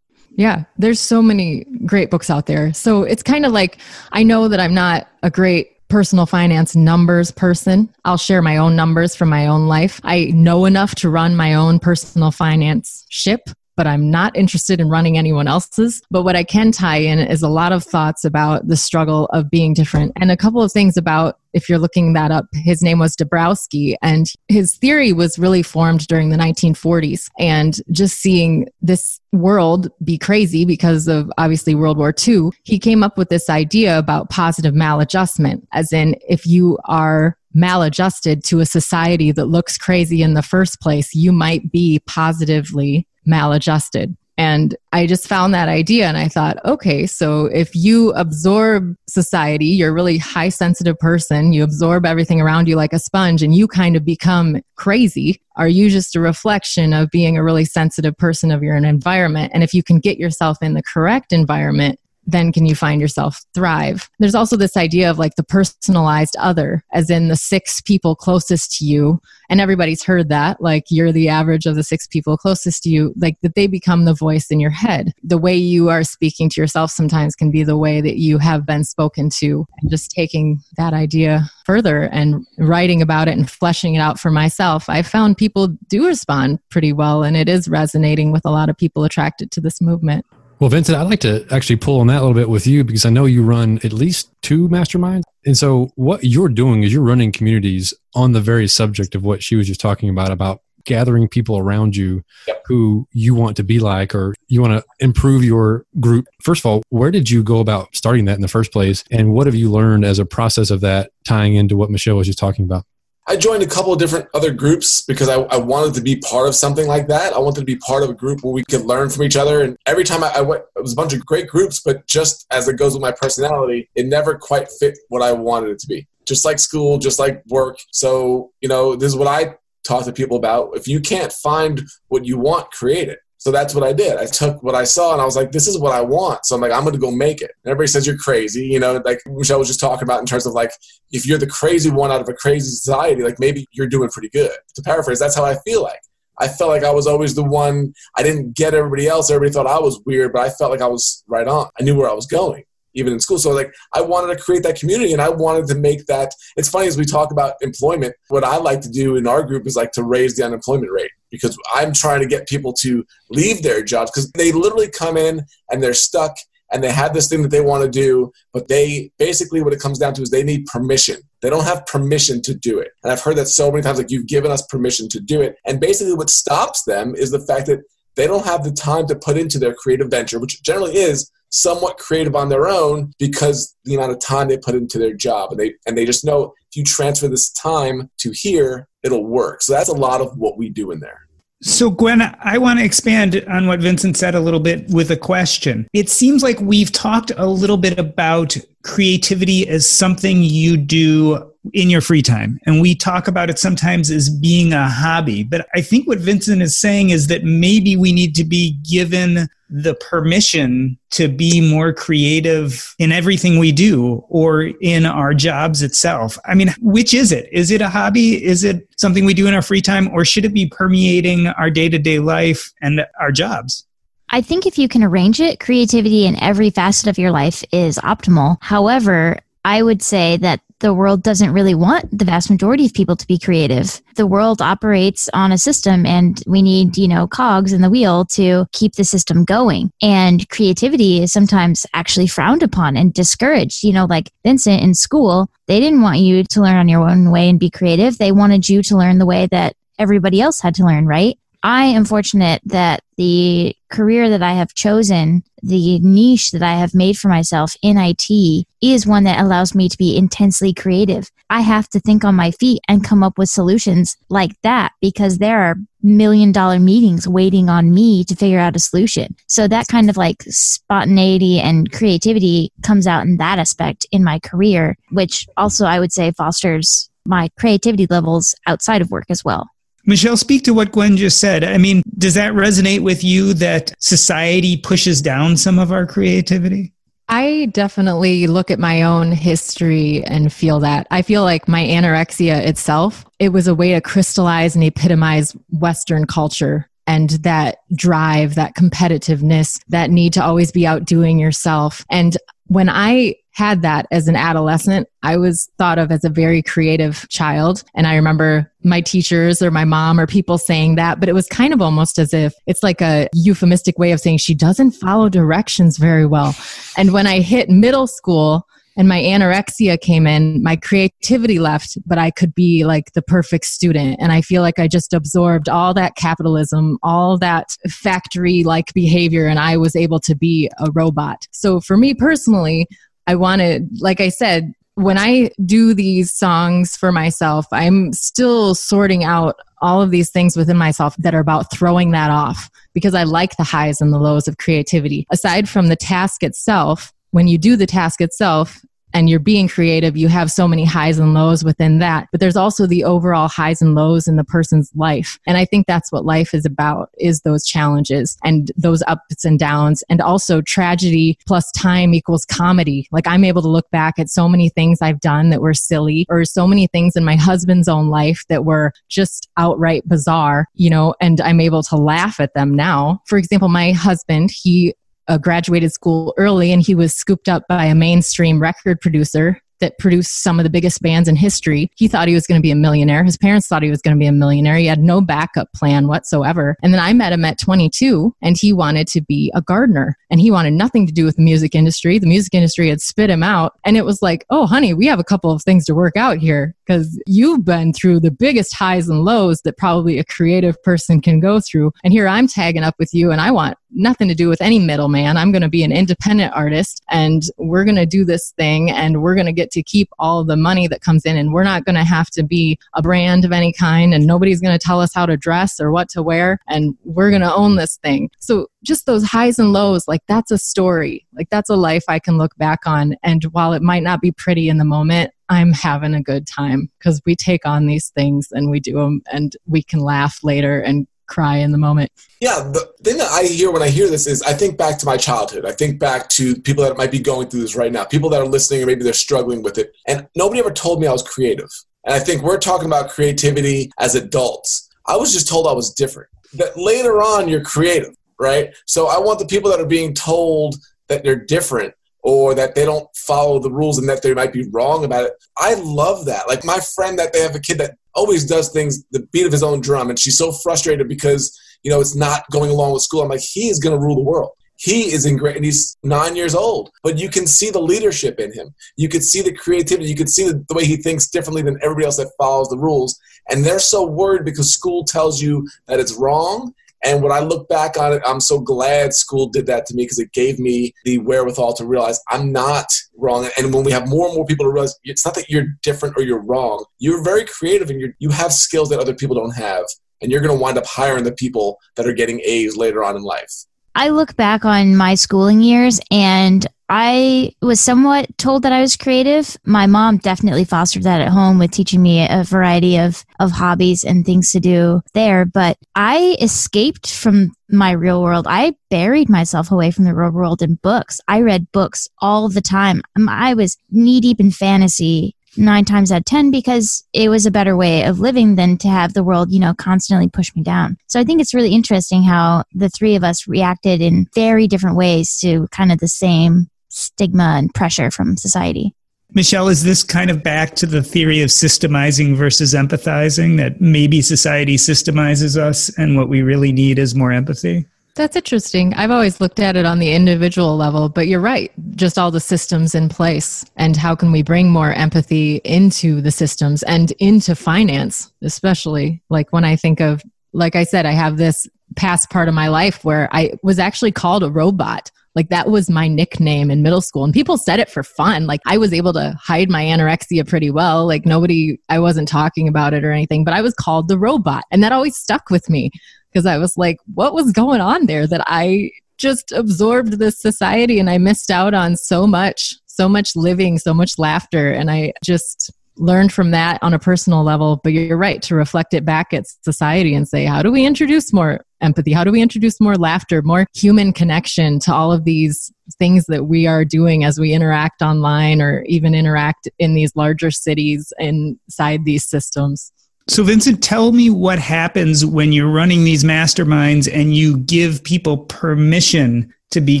Yeah, there's so many great books out there. So it's kind of like I know that I'm not a great personal finance numbers person. I'll share my own numbers from my own life. I know enough to run my own personal finance ship but I'm not interested in running anyone else's. But what I can tie in is a lot of thoughts about the struggle of being different and a couple of things about if you're looking that up, his name was Dabrowski, and his theory was really formed during the 1940s. And just seeing this world be crazy because of obviously World War II, he came up with this idea about positive maladjustment, as in, if you are maladjusted to a society that looks crazy in the first place, you might be positively maladjusted. And I just found that idea and I thought, okay, so if you absorb society, you're a really high sensitive person, you absorb everything around you like a sponge and you kind of become crazy. Are you just a reflection of being a really sensitive person of your environment? And if you can get yourself in the correct environment, then can you find yourself thrive? There's also this idea of like the personalized other, as in the six people closest to you. And everybody's heard that, like you're the average of the six people closest to you, like that they become the voice in your head. The way you are speaking to yourself sometimes can be the way that you have been spoken to. And just taking that idea further and writing about it and fleshing it out for myself, I found people do respond pretty well. And it is resonating with a lot of people attracted to this movement.
Well, Vincent, I'd like to actually pull on that a little bit with you because I know you run at least two masterminds. And so, what you're doing is you're running communities on the very subject of what she was just talking about about gathering people around you yep. who you want to be like or you want to improve your group. First of all, where did you go about starting that in the first place? And what have you learned as a process of that tying into what Michelle was just talking about?
I joined a couple of different other groups because I, I, wanted to be part of something like that. I wanted to be part of a group where we could learn from each other. And every time I, I, went, it was a bunch of great groups, but just as it goes with my personality, it never quite fit what I wanted it to be. Just like school, just like work. So, you know, this is what I talk to people about. If you can't find what you want, create it. So that's what I did. I took what I saw and I was like, this is what I want. So I'm like, I'm going to go make it. And everybody says you're crazy. You know, like Michelle was just talking about in terms of like, if you're the crazy one out of a crazy society, like maybe you're doing pretty good. To paraphrase, that's how I feel like. I felt like I was always the one. I didn't get everybody else. Everybody thought I was weird, but I felt like I was right on. I knew where I was going even in school. So like I wanted to create that community and I wanted to make that it's funny as we talk about employment, what I like to do in our group is like to raise the unemployment rate because I'm trying to get people to leave their jobs because they literally come in and they're stuck and they have this thing that they want to do, but they basically what it comes down to is they need permission. They don't have permission to do it. And I've heard that so many times like you've given us permission to do it. And basically what stops them is the fact that they don't have the time to put into their creative venture, which generally is somewhat creative on their own because the amount of time they put into their job and they and they just know if you transfer this time to here it'll work so that's a lot of what we do in there
so, Gwen, I want to expand on what Vincent said a little bit with a question. It seems like we've talked a little bit about creativity as something you do in your free time. And we talk about it sometimes as being a hobby. But I think what Vincent is saying is that maybe we need to be given the permission to be more creative in everything we do or in our jobs itself. I mean, which is it? Is it a hobby? Is it something we do in our free time? Or should it be permeating our day to day life and our jobs?
I think if you can arrange it, creativity in every facet of your life is optimal. However, I would say that the world doesn't really want the vast majority of people to be creative. The world operates on a system and we need, you know, cogs in the wheel to keep the system going. And creativity is sometimes actually frowned upon and discouraged. You know, like Vincent in school, they didn't want you to learn on your own way and be creative. They wanted you to learn the way that everybody else had to learn, right? I am fortunate that the career that I have chosen, the niche that I have made for myself in IT, is one that allows me to be intensely creative. I have to think on my feet and come up with solutions like that because there are million dollar meetings waiting on me to figure out a solution. So that kind of like spontaneity and creativity comes out in that aspect in my career, which also I would say fosters my creativity levels outside of work as well.
Michelle, speak to what Gwen just said. I mean, does that resonate with you that society pushes down some of our creativity?
I definitely look at my own history and feel that. I feel like my anorexia itself, it was a way to crystallize and epitomize Western culture and that drive, that competitiveness, that need to always be outdoing yourself. And when I had that as an adolescent, I was thought of as a very creative child. And I remember my teachers or my mom or people saying that, but it was kind of almost as if it's like a euphemistic way of saying she doesn't follow directions very well. And when I hit middle school, and my anorexia came in, my creativity left, but I could be like the perfect student. And I feel like I just absorbed all that capitalism, all that factory like behavior, and I was able to be a robot. So for me personally, I wanted, like I said, when I do these songs for myself, I'm still sorting out all of these things within myself that are about throwing that off because I like the highs and the lows of creativity. Aside from the task itself, when you do the task itself, and you're being creative, you have so many highs and lows within that. But there's also the overall highs and lows in the person's life. And I think that's what life is about is those challenges and those ups and downs and also tragedy plus time equals comedy. Like I'm able to look back at so many things I've done that were silly or so many things in my husband's own life that were just outright bizarre, you know, and I'm able to laugh at them now. For example, my husband, he uh, graduated school early and he was scooped up by a mainstream record producer that produced some of the biggest bands in history. He thought he was going to be a millionaire. His parents thought he was going to be a millionaire. He had no backup plan whatsoever. And then I met him at 22 and he wanted to be a gardener and he wanted nothing to do with the music industry. The music industry had spit him out. And it was like, oh, honey, we have a couple of things to work out here because you've been through the biggest highs and lows that probably a creative person can go through. And here I'm tagging up with you and I want nothing to do with any middleman. I'm going to be an independent artist and we're going to do this thing and we're going to get to keep all the money that comes in and we're not going to have to be a brand of any kind and nobody's going to tell us how to dress or what to wear and we're going to own this thing. So just those highs and lows, like that's a story. Like that's a life I can look back on. And while it might not be pretty in the moment, I'm having a good time because we take on these things and we do them and we can laugh later and cry in the moment.
Yeah, the thing that I hear when I hear this is I think back to my childhood. I think back to people that might be going through this right now, people that are listening or maybe they're struggling with it. And nobody ever told me I was creative. And I think we're talking about creativity as adults. I was just told I was different. That later on you're creative, right? So I want the people that are being told that they're different or that they don't follow the rules and that they might be wrong about it. I love that. Like my friend that they have a kid that always does things the beat of his own drum and she's so frustrated because, you know, it's not going along with school. I'm like, he is going to rule the world. He is in great, and he's nine years old, but you can see the leadership in him. You could see the creativity. You could see the, the way he thinks differently than everybody else that follows the rules. And they're so worried because school tells you that it's wrong and when I look back on it, I'm so glad school did that to me because it gave me the wherewithal to realize I'm not wrong. And when we have more and more people to realize it's not that you're different or you're wrong, you're very creative and you you have skills that other people don't have. And you're going to wind up hiring the people that are getting A's later on in life.
I look back on my schooling years and I was somewhat told that I was creative. My mom definitely fostered that at home with teaching me a variety of, of hobbies and things to do there. But I escaped from my real world. I buried myself away from the real world in books. I read books all the time. I was knee deep in fantasy nine times out of 10 because it was a better way of living than to have the world, you know, constantly push me down. So I think it's really interesting how the three of us reacted in very different ways to kind of the same stigma and pressure from society.
Michelle, is this kind of back to the theory of systemizing versus empathizing that maybe society systemizes us and what we really need is more empathy?
That's interesting. I've always looked at it on the individual level, but you're right. Just all the systems in place. And how can we bring more empathy into the systems and into finance, especially? Like when I think of, like I said, I have this past part of my life where I was actually called a robot. Like that was my nickname in middle school. And people said it for fun. Like I was able to hide my anorexia pretty well. Like nobody, I wasn't talking about it or anything, but I was called the robot. And that always stuck with me because I was like, what was going on there that I just absorbed this society and I missed out on so much, so much living, so much laughter. And I just learned from that on a personal level. But you're right to reflect it back at society and say, how do we introduce more empathy? How do we introduce more laughter, more human connection to all of these things that we are doing as we interact online or even interact in these larger cities inside these systems?
So, Vincent, tell me what happens when you're running these masterminds and you give people permission to be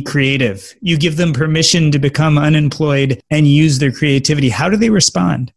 creative. You give them permission to become unemployed and use their creativity. How do they respond?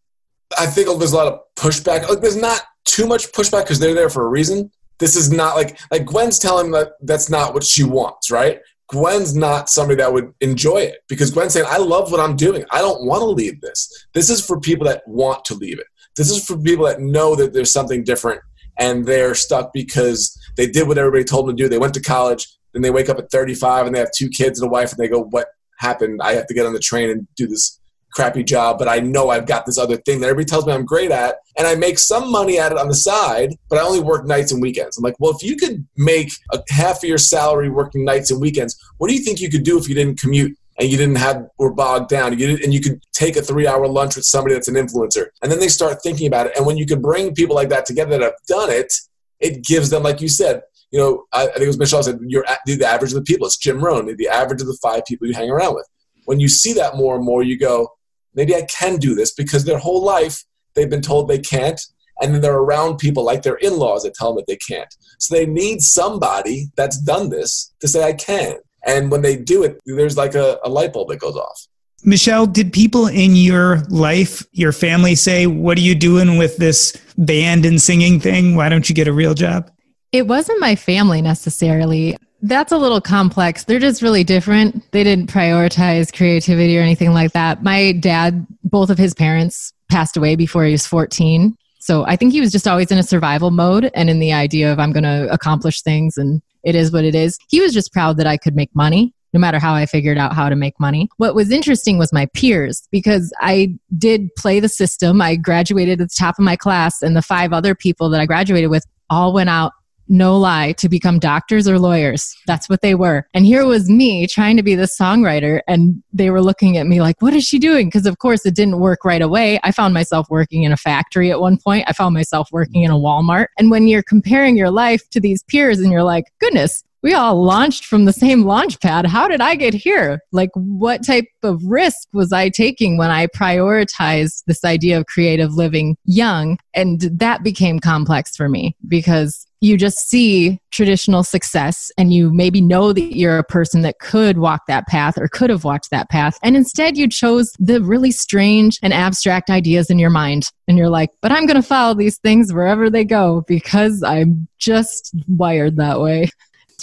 I think there's a lot of pushback. Like, there's not too much pushback because they're there for a reason. This is not like like Gwen's telling that that's not what she wants, right? Gwen's not somebody that would enjoy it because Gwen's saying, "I love what I'm doing. I don't want to leave this. This is for people that want to leave it." This is for people that know that there's something different and they're stuck because they did what everybody told them to do. They went to college, then they wake up at 35 and they have two kids and a wife, and they go, What happened? I have to get on the train and do this crappy job, but I know I've got this other thing that everybody tells me I'm great at, and I make some money at it on the side, but I only work nights and weekends. I'm like, well, if you could make a half of your salary working nights and weekends, what do you think you could do if you didn't commute and you didn't have were bogged down. You and you could take a three hour lunch with somebody that's an influencer. And then they start thinking about it. And when you can bring people like that together that have done it it gives them like you said you know i, I think it was michelle said you're the average of the people. It's jim rohn the average of the five people you hang around with. When you see that more and more you go maybe i can do this because their whole life they've been told they can't. And then they're around people like their in-laws that tell them that they can't. So they need somebody that's done this to say i can and when they do it, there's like a, a light bulb that goes off.
Michelle, did people in your life, your family say, What are you doing with this band and singing thing? Why don't you get a real job?
It wasn't my family necessarily. That's a little complex. They're just really different. They didn't prioritize creativity or anything like that. My dad, both of his parents passed away before he was 14. So I think he was just always in a survival mode and in the idea of I'm going to accomplish things and it is what it is. He was just proud that I could make money no matter how I figured out how to make money. What was interesting was my peers because I did play the system. I graduated at the top of my class, and the five other people that I graduated with all went out no lie, to become doctors or lawyers. That's what they were. And here was me trying to be the songwriter, and they were looking at me like, what is she doing? Because, of course, it didn't work right away. I found myself working in a factory at one point, I found myself working in a Walmart. And when you're comparing your life to these peers and you're like, goodness, we all launched from the same launch pad. How did I get here? Like, what type of risk was I taking when I prioritized this idea of creative living young? And that became complex for me because you just see traditional success and you maybe know that you're a person that could walk that path or could have walked that path. And instead, you chose the really strange and abstract ideas in your mind. And you're like, but I'm going to follow these things wherever they go because I'm just wired that way.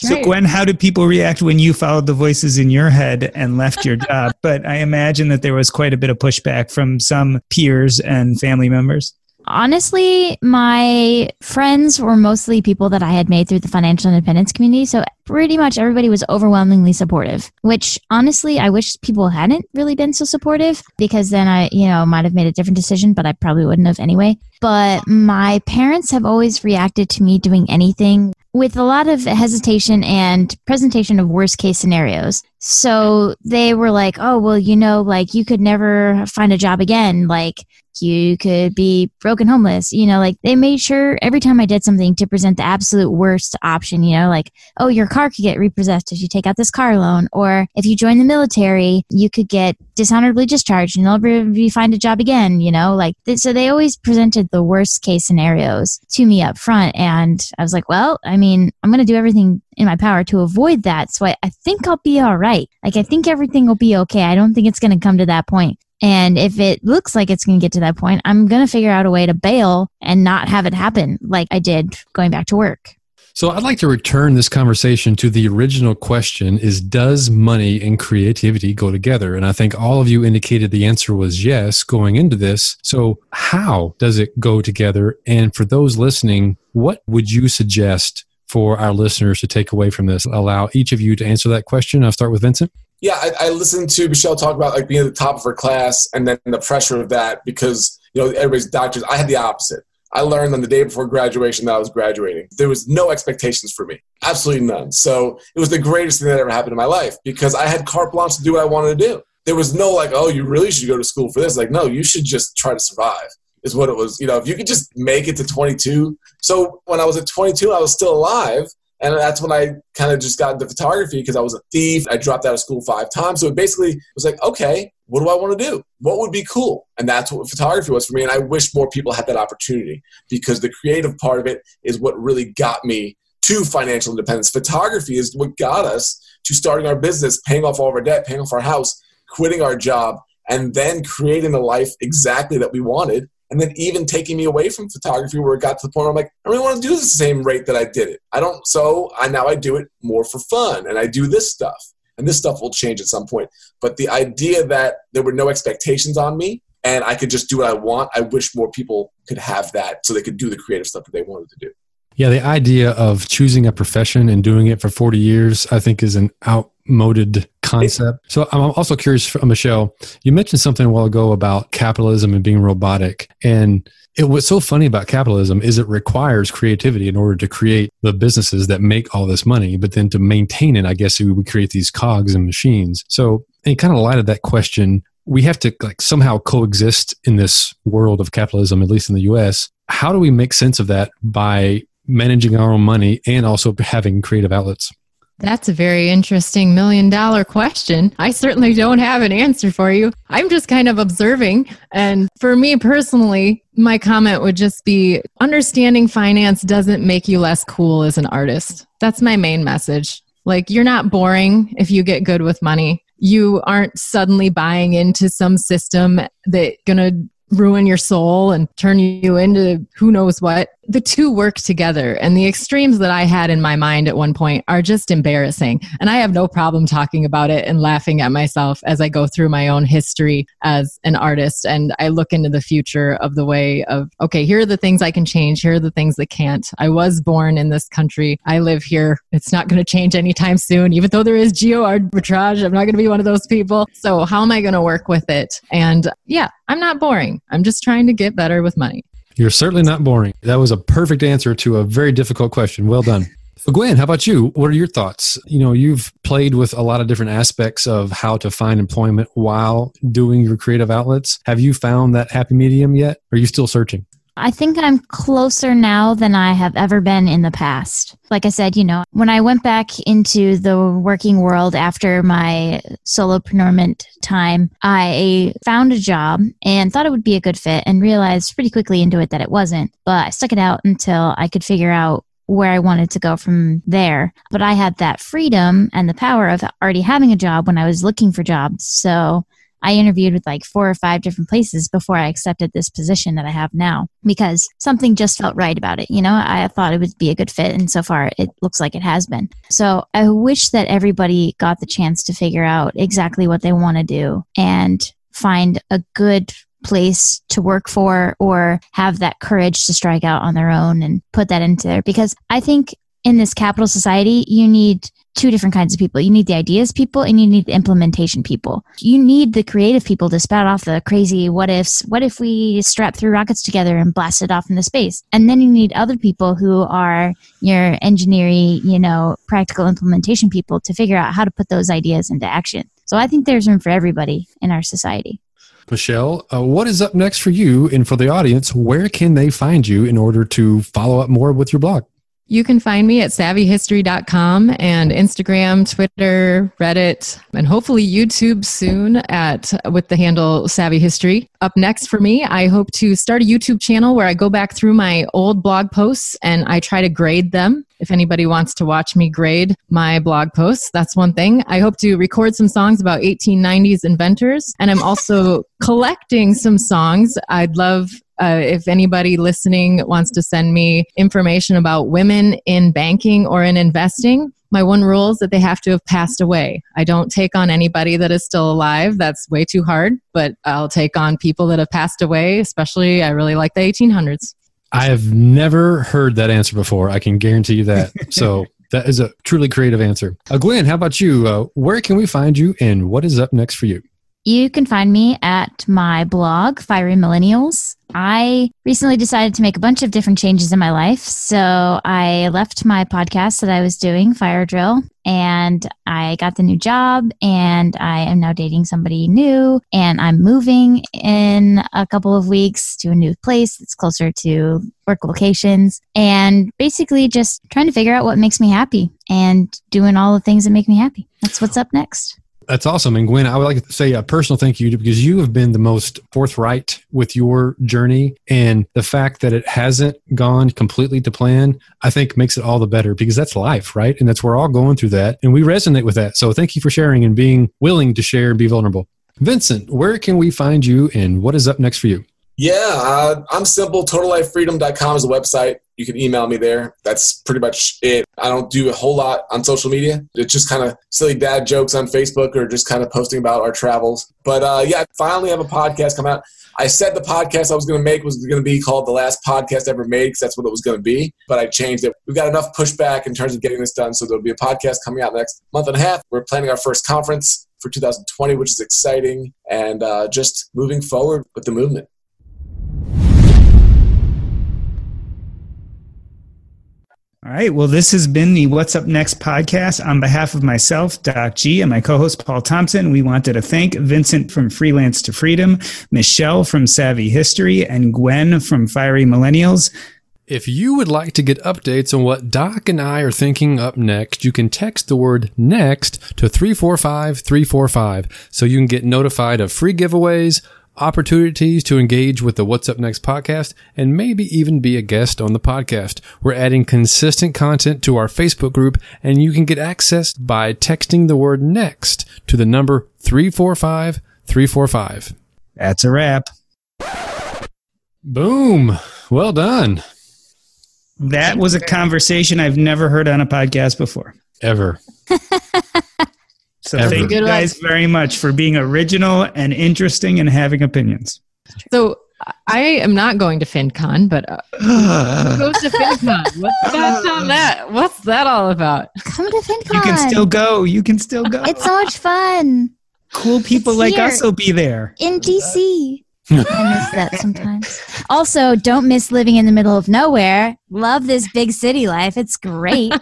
So, right. Gwen, how did people react when you followed the voices in your head and left your job? but I imagine that there was quite a bit of pushback from some peers and family members.
Honestly, my friends were mostly people that I had made through the financial independence community. So pretty much everybody was overwhelmingly supportive, which honestly, I wish people hadn't really been so supportive because then I, you know, might have made a different decision, but I probably wouldn't have anyway. But my parents have always reacted to me doing anything with a lot of hesitation and presentation of worst case scenarios. So they were like, oh, well, you know, like you could never find a job again. Like you could be broken homeless. You know, like they made sure every time I did something to present the absolute worst option, you know, like, oh, your car could get repossessed if you take out this car loan. Or if you join the military, you could get dishonorably discharged and never find a job again, you know, like, so they always presented the worst case scenarios to me up front. And I was like, well, I mean, I'm going to do everything in my power to avoid that. So I, I think I'll be all right. Like, I think everything will be okay. I don't think it's going to come to that point. And if it looks like it's going to get to that point, I'm going to figure out a way to bail and not have it happen like I did going back to work.
So I'd like to return this conversation to the original question is does money and creativity go together? And I think all of you indicated the answer was yes going into this. So how does it go together? And for those listening, what would you suggest for our listeners to take away from this? Allow each of you to answer that question. I'll start with Vincent
yeah, I, I, listened to Michelle talk about like being at the top of her class and then the pressure of that because you know everybody's doctors. I had the opposite. I learned on the day before graduation that I was graduating. There was no expectations for me, absolutely none. So it was the greatest thing that ever happened in my life because I had carte blanche to do what I wanted to do. There was no like, oh, you really should go to school for this. Like, no, you should just try to survive. is what it was. You know, if you could just make it to 22. So when I was at 22, I was still alive. And that's when I kind of just got into photography because I was a thief. I dropped out of school five times. So it basically was like, okay, what do I want to do? What would be cool? And that's what photography was for me. And I wish more people had that opportunity because the creative part of it is what really got me to financial independence. Photography is what got us to starting our business, paying off all of our debt, paying off our house, quitting our job, and then creating the life exactly that we wanted and then even taking me away from photography where it got to the point where I'm like, I really want to do the same rate that I did it. I don't, so I now I do it more for fun and I do this stuff. And this stuff will change at some point. But the idea that there were no expectations on me and I could just do what I want, I wish more people could have that so they could do the creative stuff that they wanted to do.
Yeah, the idea of choosing a profession and doing it for 40 years, I think, is an outmoded concept. So I'm also curious, Michelle, you mentioned something a while ago about capitalism and being robotic. And it, what's so funny about capitalism is it requires creativity in order to create the businesses that make all this money. But then to maintain it, I guess we create these cogs and machines. So in kind of light of that question, we have to like somehow coexist in this world of capitalism, at least in the US. How do we make sense of that by managing our own money and also having creative outlets?
That's a very interesting million dollar question. I certainly don't have an answer for you. I'm just kind of observing. And for me personally, my comment would just be understanding finance doesn't make you less cool as an artist. That's my main message. Like, you're not boring if you get good with money. You aren't suddenly buying into some system that's gonna ruin your soul and turn you into who knows what. The two work together. And the extremes that I had in my mind at one point are just embarrassing. And I have no problem talking about it and laughing at myself as I go through my own history as an artist. And I look into the future of the way of, okay, here are the things I can change. Here are the things that can't. I was born in this country. I live here. It's not going to change anytime soon. Even though there is geo arbitrage, I'm not going to be one of those people. So how am I going to work with it? And yeah, I'm not boring. I'm just trying to get better with money.
You're certainly not boring. That was a perfect answer to a very difficult question. Well done. So Gwen, how about you? What are your thoughts? You know, you've played with a lot of different aspects of how to find employment while doing your creative outlets. Have you found that happy medium yet? Or are you still searching?
I think I'm closer now than I have ever been in the past. Like I said, you know, when I went back into the working world after my solopreneurment time, I found a job and thought it would be a good fit and realized pretty quickly into it that it wasn't. But I stuck it out until I could figure out where I wanted to go from there. But I had that freedom and the power of already having a job when I was looking for jobs. So I interviewed with like four or five different places before I accepted this position that I have now because something just felt right about it. You know, I thought it would be a good fit, and so far it looks like it has been. So I wish that everybody got the chance to figure out exactly what they want to do and find a good place to work for or have that courage to strike out on their own and put that into there because I think in this capital society you need two different kinds of people. You need the ideas people and you need the implementation people. You need the creative people to spout off the crazy what ifs. What if we strap three rockets together and blast it off into space? And then you need other people who are your engineering, you know, practical implementation people to figure out how to put those ideas into action. So I think there's room for everybody in our society.
Michelle, uh, what is up next for you and for the audience? Where can they find you in order to follow up more with your blog?
You can find me at savvyhistory.com and Instagram, Twitter, Reddit, and hopefully YouTube soon at with the handle Savvy History. Up next for me, I hope to start a YouTube channel where I go back through my old blog posts and I try to grade them. If anybody wants to watch me grade my blog posts, that's one thing. I hope to record some songs about 1890s inventors, and I'm also collecting some songs. I'd love uh, if anybody listening wants to send me information about women in banking or in investing, my one rule is that they have to have passed away. I don't take on anybody that is still alive. That's way too hard, but I'll take on people that have passed away, especially I really like the 1800s.
I have never heard that answer before. I can guarantee you that. So that is a truly creative answer. Uh, Gwen, how about you? Uh, where can we find you and what is up next for you?
You can find me at my blog, Fiery Millennials. I recently decided to make a bunch of different changes in my life. So I left my podcast that I was doing, Fire Drill, and I got the new job, and I am now dating somebody new, and I'm moving in a couple of weeks to a new place that's closer to work locations, and basically just trying to figure out what makes me happy and doing all the things that make me happy. That's what's up next.
That's awesome. And Gwen, I would like to say a personal thank you because you have been the most forthright with your journey. And the fact that it hasn't gone completely to plan, I think makes it all the better because that's life, right? And that's we're all going through that. And we resonate with that. So thank you for sharing and being willing to share and be vulnerable. Vincent, where can we find you and what is up next for you?
Yeah, uh, I'm simple. TotalLifeFreedom.com is a website. You can email me there. That's pretty much it. I don't do a whole lot on social media. It's just kind of silly dad jokes on Facebook or just kind of posting about our travels. But uh, yeah, I finally have a podcast come out. I said the podcast I was going to make was going to be called The Last Podcast Ever Made because that's what it was going to be, but I changed it. We've got enough pushback in terms of getting this done, so there'll be a podcast coming out next month and a half. We're planning our first conference for 2020, which is exciting, and uh, just moving forward with the movement.
All right. Well, this has been the What's Up Next podcast. On behalf of myself, Doc G, and my co host, Paul Thompson, we wanted to thank Vincent from Freelance to Freedom, Michelle from Savvy History, and Gwen from Fiery Millennials.
If you would like to get updates on what Doc and I are thinking up next, you can text the word next to 345 345 so you can get notified of free giveaways opportunities to engage with the What's Up Next podcast and maybe even be a guest on the podcast. We're adding consistent content to our Facebook group and you can get access by texting the word next to the number 345 345.
That's a wrap.
Boom. Well done.
That was a conversation I've never heard on a podcast before.
Ever.
So
Ever.
thank you
Good
guys very much for being original and interesting and having opinions.
So I am not going to FinCon, but uh, who goes to FinCon? What's that, on that? What's that all about?
Come to FinCon.
You can still go. You can still go.
It's so much fun
cool people
it's
like
here.
us will be there.
in DC. I miss that sometimes. Also, don't miss living in the middle of nowhere. Love this big city life. It's great.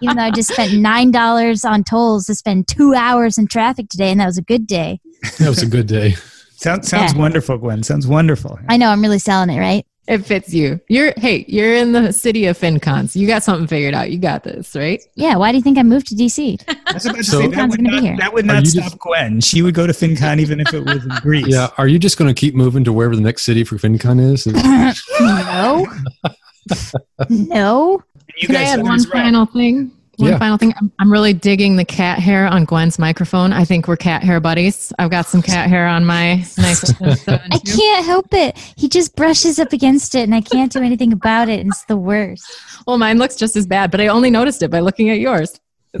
Even though I just spent nine dollars on tolls to spend two hours in traffic today, and that was a good day.
That was a good day.
Sounds sounds
Yeah.
wonderful, Gwen. Sounds wonderful.
I know I'm really selling it, right?
It fits you. You're hey, you're in the city of FinCons. You got something figured out. You got this, right?
Yeah. Why do you think I moved to DC?
I was about to
So-
say that would,
gonna be
not,
here.
that would not stop
just-
Gwen. She would go to FinCon even if it was in Greece.
Yeah. Are you just going to keep moving to wherever the next city for FinCon is?
no. no.
You
Can I add one
was right.
final thing? One
Yeah.
final thing. I'm, I'm really digging the cat hair on Gwen's microphone. I think we're cat hair buddies. I've got some cat hair on my microphone.
I can't help it. He just brushes up against it, and I can't do anything about it. It's the worst.
Well, mine looks just as bad, but I only noticed it by looking at yours.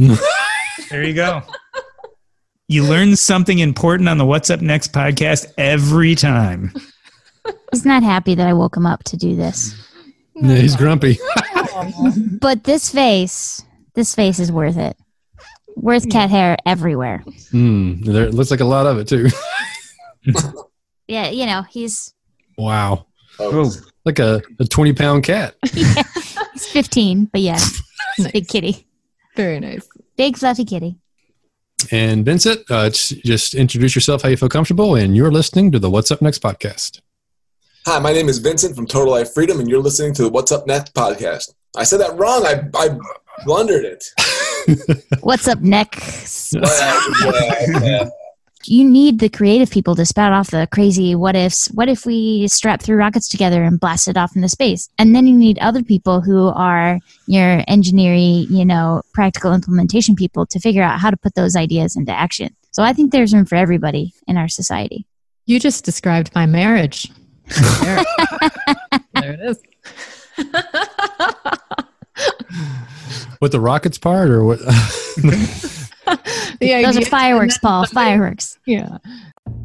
There you go. You learn something important on the What's Up Next podcast every time.
He's not happy that I woke him up to do this.
yeah, he's grumpy.
But this face, this face is worth it. Worth cat hair everywhere.
Hmm. There it looks like a lot of it too.
Yeah, you know, he's
wow.
Oh,
Like a, a 20 pound cat.
he's 15, but yeah, he's a big kitty.
Very nice.
Big fluffy kitty.
And Vincent, uh, just, just introduce yourself how you feel comfortable, and you're listening to the What's Up Next podcast.
Hi, my name is Vincent from Total Life Freedom, and you're listening to the What's Up Next podcast. I said that wrong. I, I blundered it.
What's up next?
Yeah, yeah.
You need the creative people to spout off the crazy what ifs. What if we strap three rockets together and blast it off into space? And then you need other people who are your engineering, you know, practical implementation people to figure out how to put those ideas into action. So I think there's room for everybody in our society.
You just described my marriage. there, there it is.
What the rockets part, or what?
The
Those are fireworks, Paul. Fireworks.
Yeah.